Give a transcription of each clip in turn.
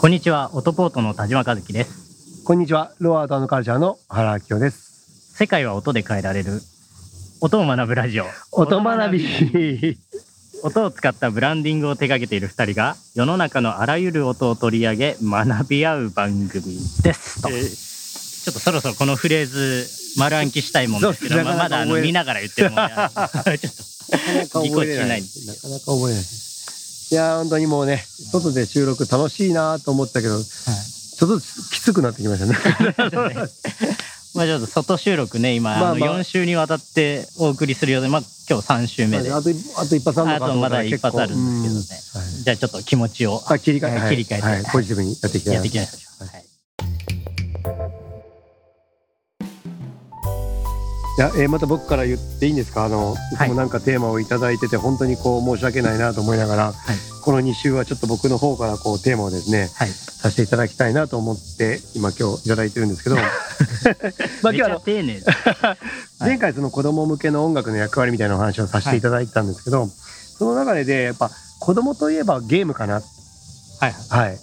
こんにちは、オトポートの田島和樹です。こんにちは、ロアートカルチャーの原明夫です。世界は音で変えられる。音を学ぶラジオ。音学び。音を使ったブランディングを手掛けている二人が、世の中のあらゆる音を取り上げ、学び合う番組です。とえーちょっとそろそろこのフレーズ、丸暗記したいもんですけど、まだあの見ながら言ってるもんで、あの ちょっと。なかなか覚えれない。なかなか覚えれない。いやー、本当にもうね、外で収録楽しいなと思ったけど、ちょっときつくなってきましたね。まあちょっと外収録ね、今、まあまあ。あの4週にわたってお送りするようで、まあ今日3週目で。あと、あと一発あるのあかと思ったらとまだ一発あるんですけどね。うん。はい。じゃあちょっと気持ちをあ、切り替え、はい切り替えて、はい、ポジティブにやっていきたいな。やっていきましょう。や、えーまた僕から言っていいんですか？あの、いつもなんかテーマをいただいてて、本当にこう申し訳ないなと思いながら、この2週はちょっと僕の方からこうテーマをですね、はい。させていただきたいなと思って、今今日いただいてるんですけど、まあ今日丁寧。前回その子供向けの音楽の役割みたいなお話をさせていただいてたんですけど、その中でやっぱ子供といえばゲームかな。はい。はい。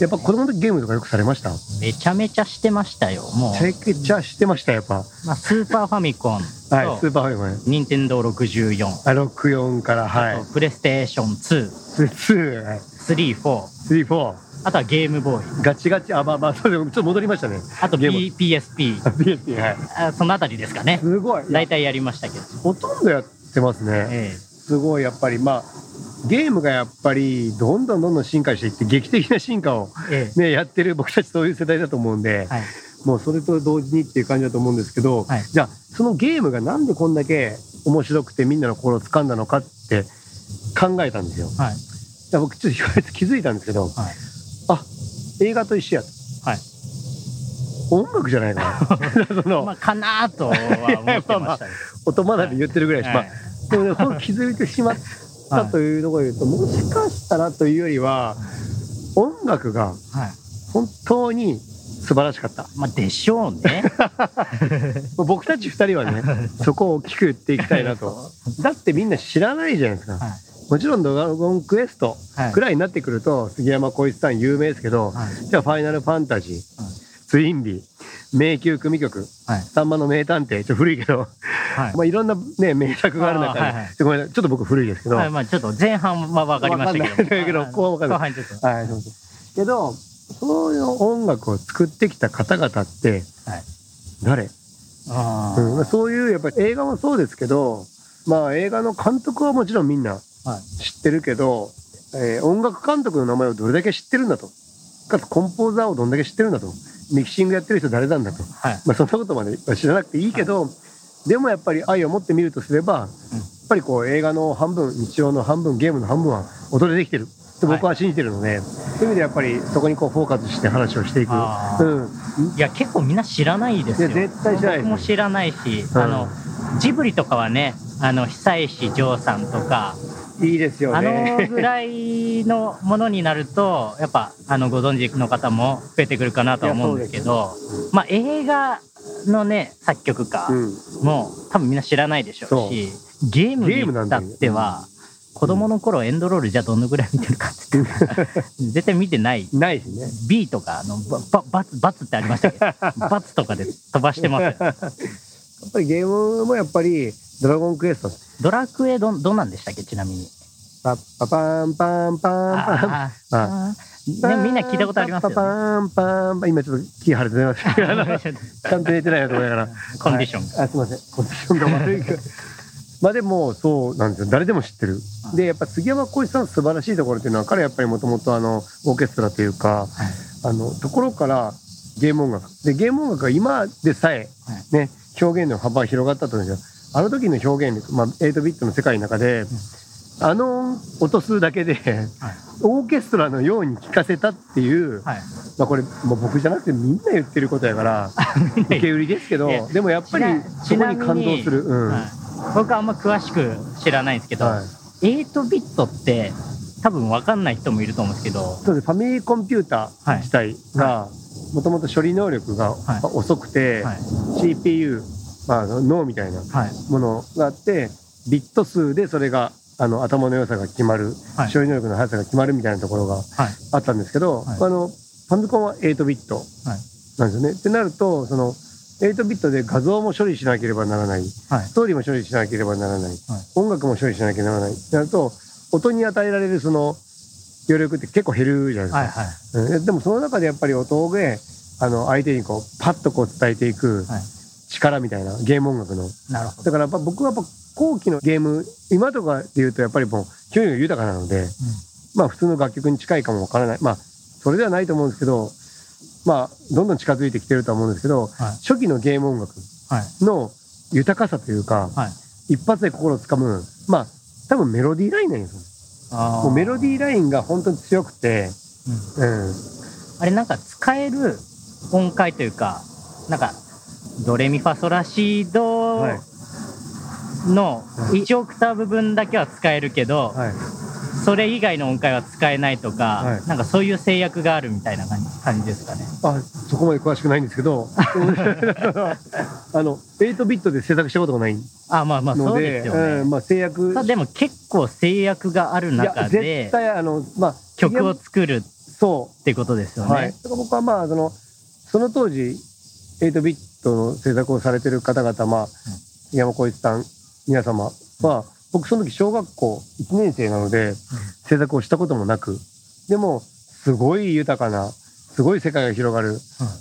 やっぱ子供の時ゲームとかよくされました？めちゃめちゃしてましたよ。もめちゃくちゃしてました、やっぱ。う、まあ、スーパーファミコンはい、スと、ーパーファイブね。ニンテンドー64、あ、64から、はい。プレイステーション2、2、はい3、4、3、4。あとはゲームボーイ、ガチガチ、あ、まあまあ、そうでもちょっと戻りましたね。あと P PSP、PSP、はい。あそのあたりですかね。すごい。大体やりましたけど。ほとんどやってますね。えすごい、やっぱり、まあ、ゲームがやっぱり、どんどんどんどん進化していって、劇的な進化をええね、やってる僕たちそういう世代だと思うんで、えはい。もうそれと同時にっていう感じだと思うんですけど、はいじゃあ、そのゲームがなんでこんだけ面白くてみんなの心を掴んだのかって考えたんですよ。はい。じゃあ僕ちょっと言われて 気づいたんですけど、はい。あ、映画と一緒やと。はい。音楽じゃないかな。その、まあ、かなとは思ってましたね。音学び言ってるぐらいし、まあはい、でもね、気づいてしまったというところで言うと、もしかしたらというよりは、音楽がはい。本当に素晴らしかった。まあ、でしょうね。僕たち二人はね、そこを大きく言っていきたいなと。だってみんな知らないじゃないですか。はい。もちろんドラゴンクエストはいくらいになってくると、杉山浩一さん有名ですけど、はい。じゃあファイナルファンタジー、はいツインビー、迷宮組曲、はい。さんまの名探偵、ちょっと古いけど、はい。まあいろんなね、名作がある中で、あーはいはい。ごめんなさい、ちょっと僕古いですけど、はい、まあちょっと前半は分かりましたけど。わかんない。けどあ後半わかんない。後半ちょっと。はい、そうそう。けど、その音楽を作ってきた方々ってはい。誰、あうんまあそういうやっぱり映画もそうですけど、まあ映画の監督はもちろんみんな。知ってるけど、えー音楽監督の名前をどれだけ知ってるんだと。かつコンポーザーをどんだけ知ってるんだと。ミキシングやってる人誰なんだと。はい。まあそんなことまでは知らなくていいけど、でもやっぱり愛を持ってみるとすれば、やっぱりこう映画の半分、日常の半分、ゲームの半分は音でできてる。って僕は信じてるので、そういう意味でやっぱりそこにこうフォーカスして話をしていく。うん。いや、結構みんな知らないですよ。絶対知らない僕も知らないし、うんあの、ジブリとかはね、あの、久石譲さんとか、いいですよあのね。ぐらいのものになると、やっぱ、あの、ご存知の方も増えてくるかなとは思うんですけど、まあ、映画のね、作曲家うん。も多分みんな知らないでしょうし、ゲームゲームに至っては、子供の頃エンドロールじゃあどのぐらい見てるかって 絶対見てない。ないしね。B とか、あの、ば、ば、バツ、バツってありましたけ？ど、バツとかで飛ばしてますよ。やっぱりゲームもやっぱり、ドラゴンクエスト。ドラクエど、どんなんでしたっけ？ちなみに。パッパパンパンパンパン。でもみんな聞いたことありますよ、ね。パパンパンパン。今ちょっと気晴れて出ましたけど。あのちゃんと寝てないなと思いながら。コンディションはいあ、すみません。コンディションが悪いから。まあでも、そうなんですよ。誰でも知ってる。で、やっぱ杉山浩一さんの素晴らしいところっていうのは、彼はやっぱりもともとあの、オーケストラというか、あの、ところからゲーム音楽。で、ゲーム音楽が今でさえ、ね、表現の幅が広がったと思うんですよ。あの時の表現力、まあ、8ビットの世界の中で、あの音数だけで、オーケストラのように聴かせたっていう、はい。まあこれ、もう僕じゃなくてみんな言ってることやから、受け売りですけどでもやっぱりそこに感動する。うん。はい僕はあんま詳しく知らないんですけど、はい。8ビットって多分分かんない人もいると思うんですけど、そうです。ファミリーコンピューター自体が、もともと処理能力がはい遅くて、はい。CPU、まあ脳みたいなはい。ものがあって、ビット数でそれがあの頭の良さが決まる、はい処理能力の速さが決まるみたいなところがはい。あったんですけど、はいあのファミコンは8ビットはい。なんですよね。ってなるとその8ビットで画像も処理しなければならないはい。ストーリーも処理しなければならない、音楽も処理しなきゃならないってなると音に与えられるその余力って結構減るじゃないですか。はい。はい。うんでもその中でやっぱり音であの相手にこうパッとこう伝えていくはい力みたいなゲーム音楽の。なるほど。だからやっぱ僕はやっぱ後期のゲーム今とかで言うとやっぱりもう表現が豊かなので、まあ普通の楽曲に近いかもわからない。まあそれではないと思うんですけどまあどんどん近づいてきてるとは思うんですけど、はい。初期のゲーム音楽はい。の豊かさというか、はい。一発で心をつかむまあ多分メロディーラインなんですよあもうメロディーラインが本当に強くて、ーうん。うん、あれなんか使える音階というか、なんか、ドレミファソラシドはい。の1オクターブ分だけは使えるけど、はい。それ以外の音階は使えないとか、はい。なんかそういう制約があるみたいな感じですかね。あそこまで詳しくないんですけど。あの8ビットで制作したことがないあ、まあまあそうのでですよね。うんまあ、制約。さでも結構制約がある中絶で対あのまあ曲を作るそってことですう、よね。はい、僕はまあそのその当時8ビットの制作をされてる方々まあ山小一さん皆様は僕その時小学校1年生なので制作をしたこともなくでもすごい豊かなすごい世界が広がる、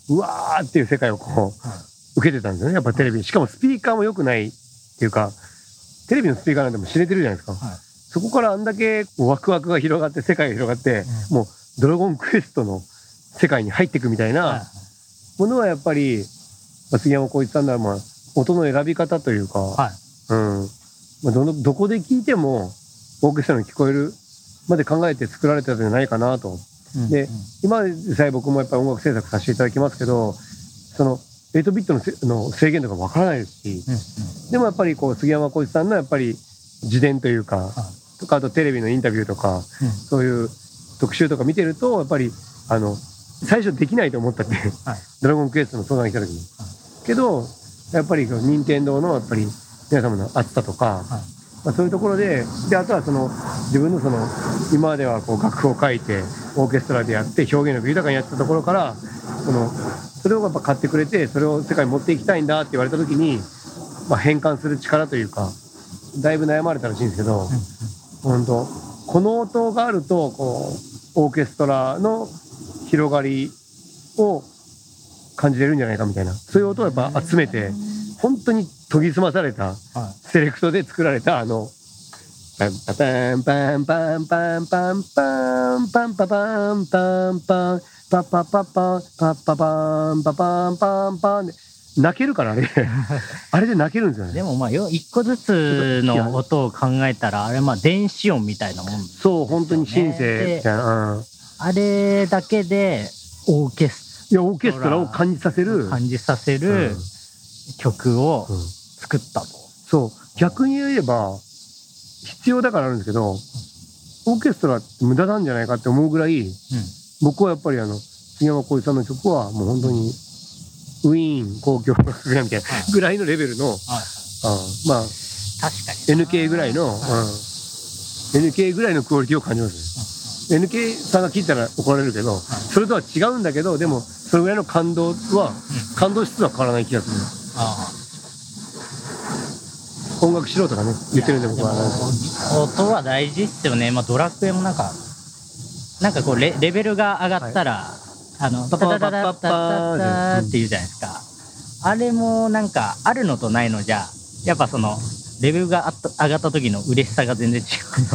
うわーっていう世界をこう、受けてたんですよね。やっぱテレビ。しかもスピーカーも良くないっていうかテレビのスピーカーなんてもう知れてるじゃないですか、はい。そこからあんだけワクワクが広がって世界が広がって、もうドラゴンクエストの世界に入っていくみたいなものはやっぱり、まあ、杉山浩一さんならまあ音の選び方というか、はい。うん。まあ、どのどこで聞いてもオーケストラに聞こえるまで考えて作られたんじゃないかなと。うんで今でさえ僕もやっぱり音楽制作させていただきますけどその8ビットのせの制限とかわからないですしうんうん。でもやっぱりこう杉山浩一さんのやっぱり自伝というか、とかあとテレビのインタビューとか、うん。そういう特集とか見てるとやっぱりあの最初できないと思ったって、はい。ドラゴンクエストの相談に来た時に、けどやっぱり任天堂のやっぱり皆様の熱さとか、まあ、そういうところでであとはその自分のその今まではこう楽譜を書いてオーケストラでやって表現力豊かにやってたところからそのそれをやっぱ買ってくれてそれを世界に持っていきたいんだって言われた時に、まあ、変換する力というかだいぶ悩まれたらしいんですけど、本当この音があるとこうオーケストラの広がりを感じれるんじゃないかみたいな。そういう音をやっぱ集めて本当に研ぎ澄まされたはい。セレクトで作られたあのパンパパンパンパンパンパンパンパンパパンパンパンパパパパンパパパンパパンパンパンで泣けるからあれあれで泣けるんですよねでもまあよ一個ずつの音を考えたらあれまあ電子音みたいなもんそう本当にシンセみたいな、うんあれだけでオーケスいやオーケストラを感じさせる。感じさせるうん。曲をうん。作ったと。そう。逆に言えば必要だからあるんですけどオーケストラって無駄なんじゃないかって思うぐらい僕はやっぱりあの杉山浩一さんの曲はもう本当にウィーン公共楽団みたいなはい。ぐらいのレベルの、はい。あまあ確かにな。NK ぐらいの、うん、NK ぐらいのクオリティを感じますね。NK さんが聞いたら怒られるけど、それとは違うんだけどでもそれぐらいの感動は、感動質は変わらない気がするあ音楽素人がねあ言ってるんで僕は音は大事っすよね。まあドラクエもなんか、なんかこうレレベルが上がったら、あの、パパパパパタタって言うじゃないですか。あれもなんかあるのとないのじゃ、やっぱその、レベルが上がった時の嬉しさが全然違う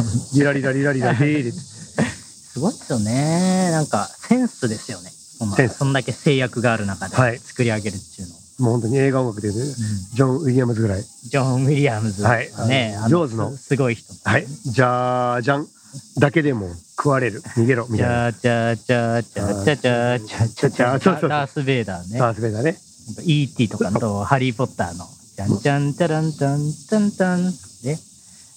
の。リラリラリラリラリー すごいっすよね。なんかセンスですよね。そのセンスそんだけ制約がある中はいで作り上げるっていうの。もう本当に映画音楽で言うとジョン・ウィリアムズぐらいジョン・ウィリアムズ、はいね、ジョーズのすすごい人。はいじゃーじゃんだけでも食われる逃げろみチたいなャーチャーチャーチャーチャーチャーチャーチャーチャーそうそうそうダース・ベイダーね。ダースベイダーね E.T. とかとハリー・ポッターの。チャンチャンチャランチャンチャンチャン。ね。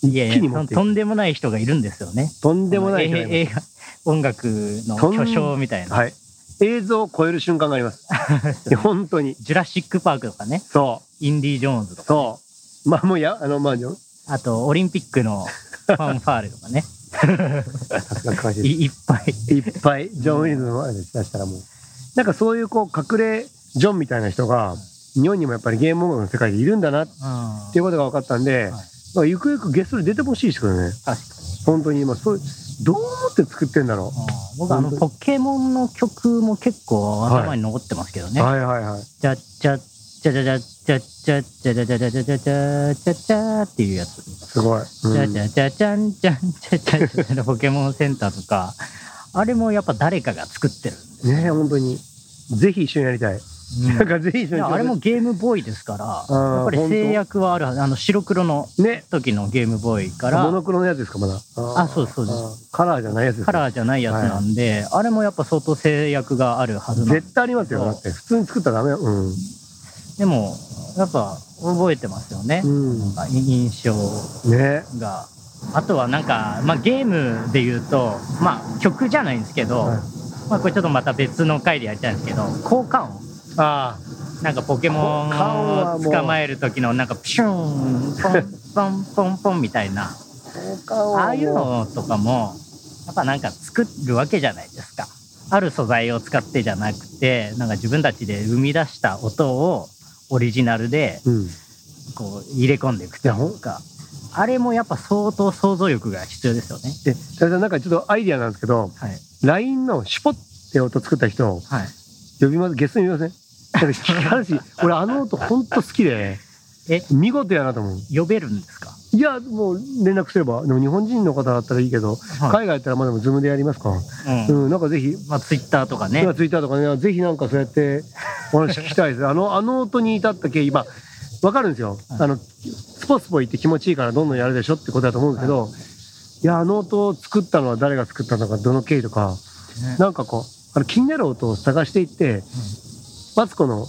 いやいやと、んでもない人がいるんですよね。とんでもない人映画、音楽の巨匠みたいな。はい映像を超える瞬間があります 本当にジュラシック・パークとかね。そインディ・ジョーンズとうか、ね。そうまあもうやあのまああと、オリンピックの ファンファーレとかね。さすが詳しいいいっぱい。いっぱい、ジョン・ウィルズの前で出したらもう。なんかそういうこう、隠れジョンみたいな人が、日本にもやっぱりゲーム音楽の世界でいるんだなっうんていうことが分かったんで、まあゆくゆくゲストで出てほしいですけどね。確かに。本当に今、そういう、どう思って作ってんだろう？ん僕あの、ポケモンの曲も結構頭に残ってますけどう。ね。はいはいはい。じゃじゃじゃじゃじゃじゃじゃじゃじゃじゃじゃじゃじゃじゃじゃじゃっていうやつ。すごい。うんじゃじゃじゃじゃんじゃんじゃじゃじゃポケモンセンターとか、あれもやっぱ誰かが作ってるね本当に。ぜひ一緒にやりたい。うんなんかぜひ一緒にあれもゲームボーイですから、ーやっぱり制約はあるはず。あの、白黒のね。時のゲームボーイかモら、ノクロのやつですか、まだ。ああそうですそうですす。カラーじゃないやつですか。カラーじゃないやつなんで、あれもやっぱ相当制約があるはずなんで絶対ありますよ。だって、普通に作ったらダメよ。うん。でも、やっぱ覚えてますよね。うん印象ねが。あとはなんか、まあゲームで言うと、まあ曲じゃないんですけど、はいまあこれちょっとまた別の回でやりたいんですけど、効果音。あなんかポケモンを捕まえる時のなんかピシューン、ポン、ポン、ポン、ポンみたいな。あ。ああいうのとかも、やっぱなんか作るわけじゃないですか。ある素材を使ってじゃなくて、なんか自分たちで生み出した音をオリジナルでうん。こう入れ込んでいくというか、あれもやっぱ相当想像力が必要ですよね。で、ただなんかちょっとアイディアなんですけど、はい。LINE のシュポって音作った人、はい。呼びます、ゲストに呼びません？なんか話、俺あの音ほんと好きで、え、見事やなと思う。呼べるんですか？いや、もう連絡すれば、でも日本人の方だったらいいけど、はい海外だったらまあでも Zoom でやりますか。うん。うん、なんかぜひ、まあツイッターとかね今。ツイッターとかね、ぜひなんかそうやってお話聞きたいです。あの、あの音に至った経緯、まあ、わかるんですよ。はいあの、スポスポ言って気持ちいいからどんどんやるでしょってことだと思うんですけど、い、や、あの音を作ったのは誰が作ったのか、どの経緯とか、ねなんかこう、あの気になる音を探していって、マツコの、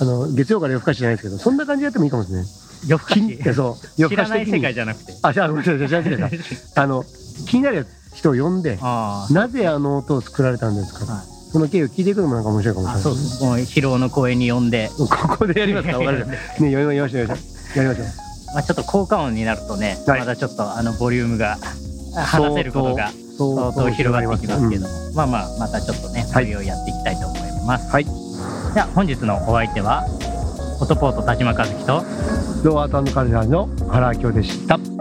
あの、月曜から夜更かしじゃないですけど、そんな感じでやってもいいかもしれない。夜更かし。そう、夜知らない世更かし的に。界じゃなくて。あ、じゃあ、ごめんなさい、じゃ あ、の、気になる人を呼んで、あなぜあの音を作られたんですか、はいその経緯を聞いていくのもなんか面白いかもしれない。そうです。もう疲労の公園に呼んで、ここでやりますかわかりました。ね、読みましょう、ましょう。やりましょう。まあちょっと効果音になるとね、はいまたちょっとあのボリュームが話せることが相当広がってきますけども、まあまあまたちょっとね、そはいれをやっていきたいと思います。はい。じゃあ本日のお相手は、オトポート田島和樹と、ローアートカルチャーの原明夫でした。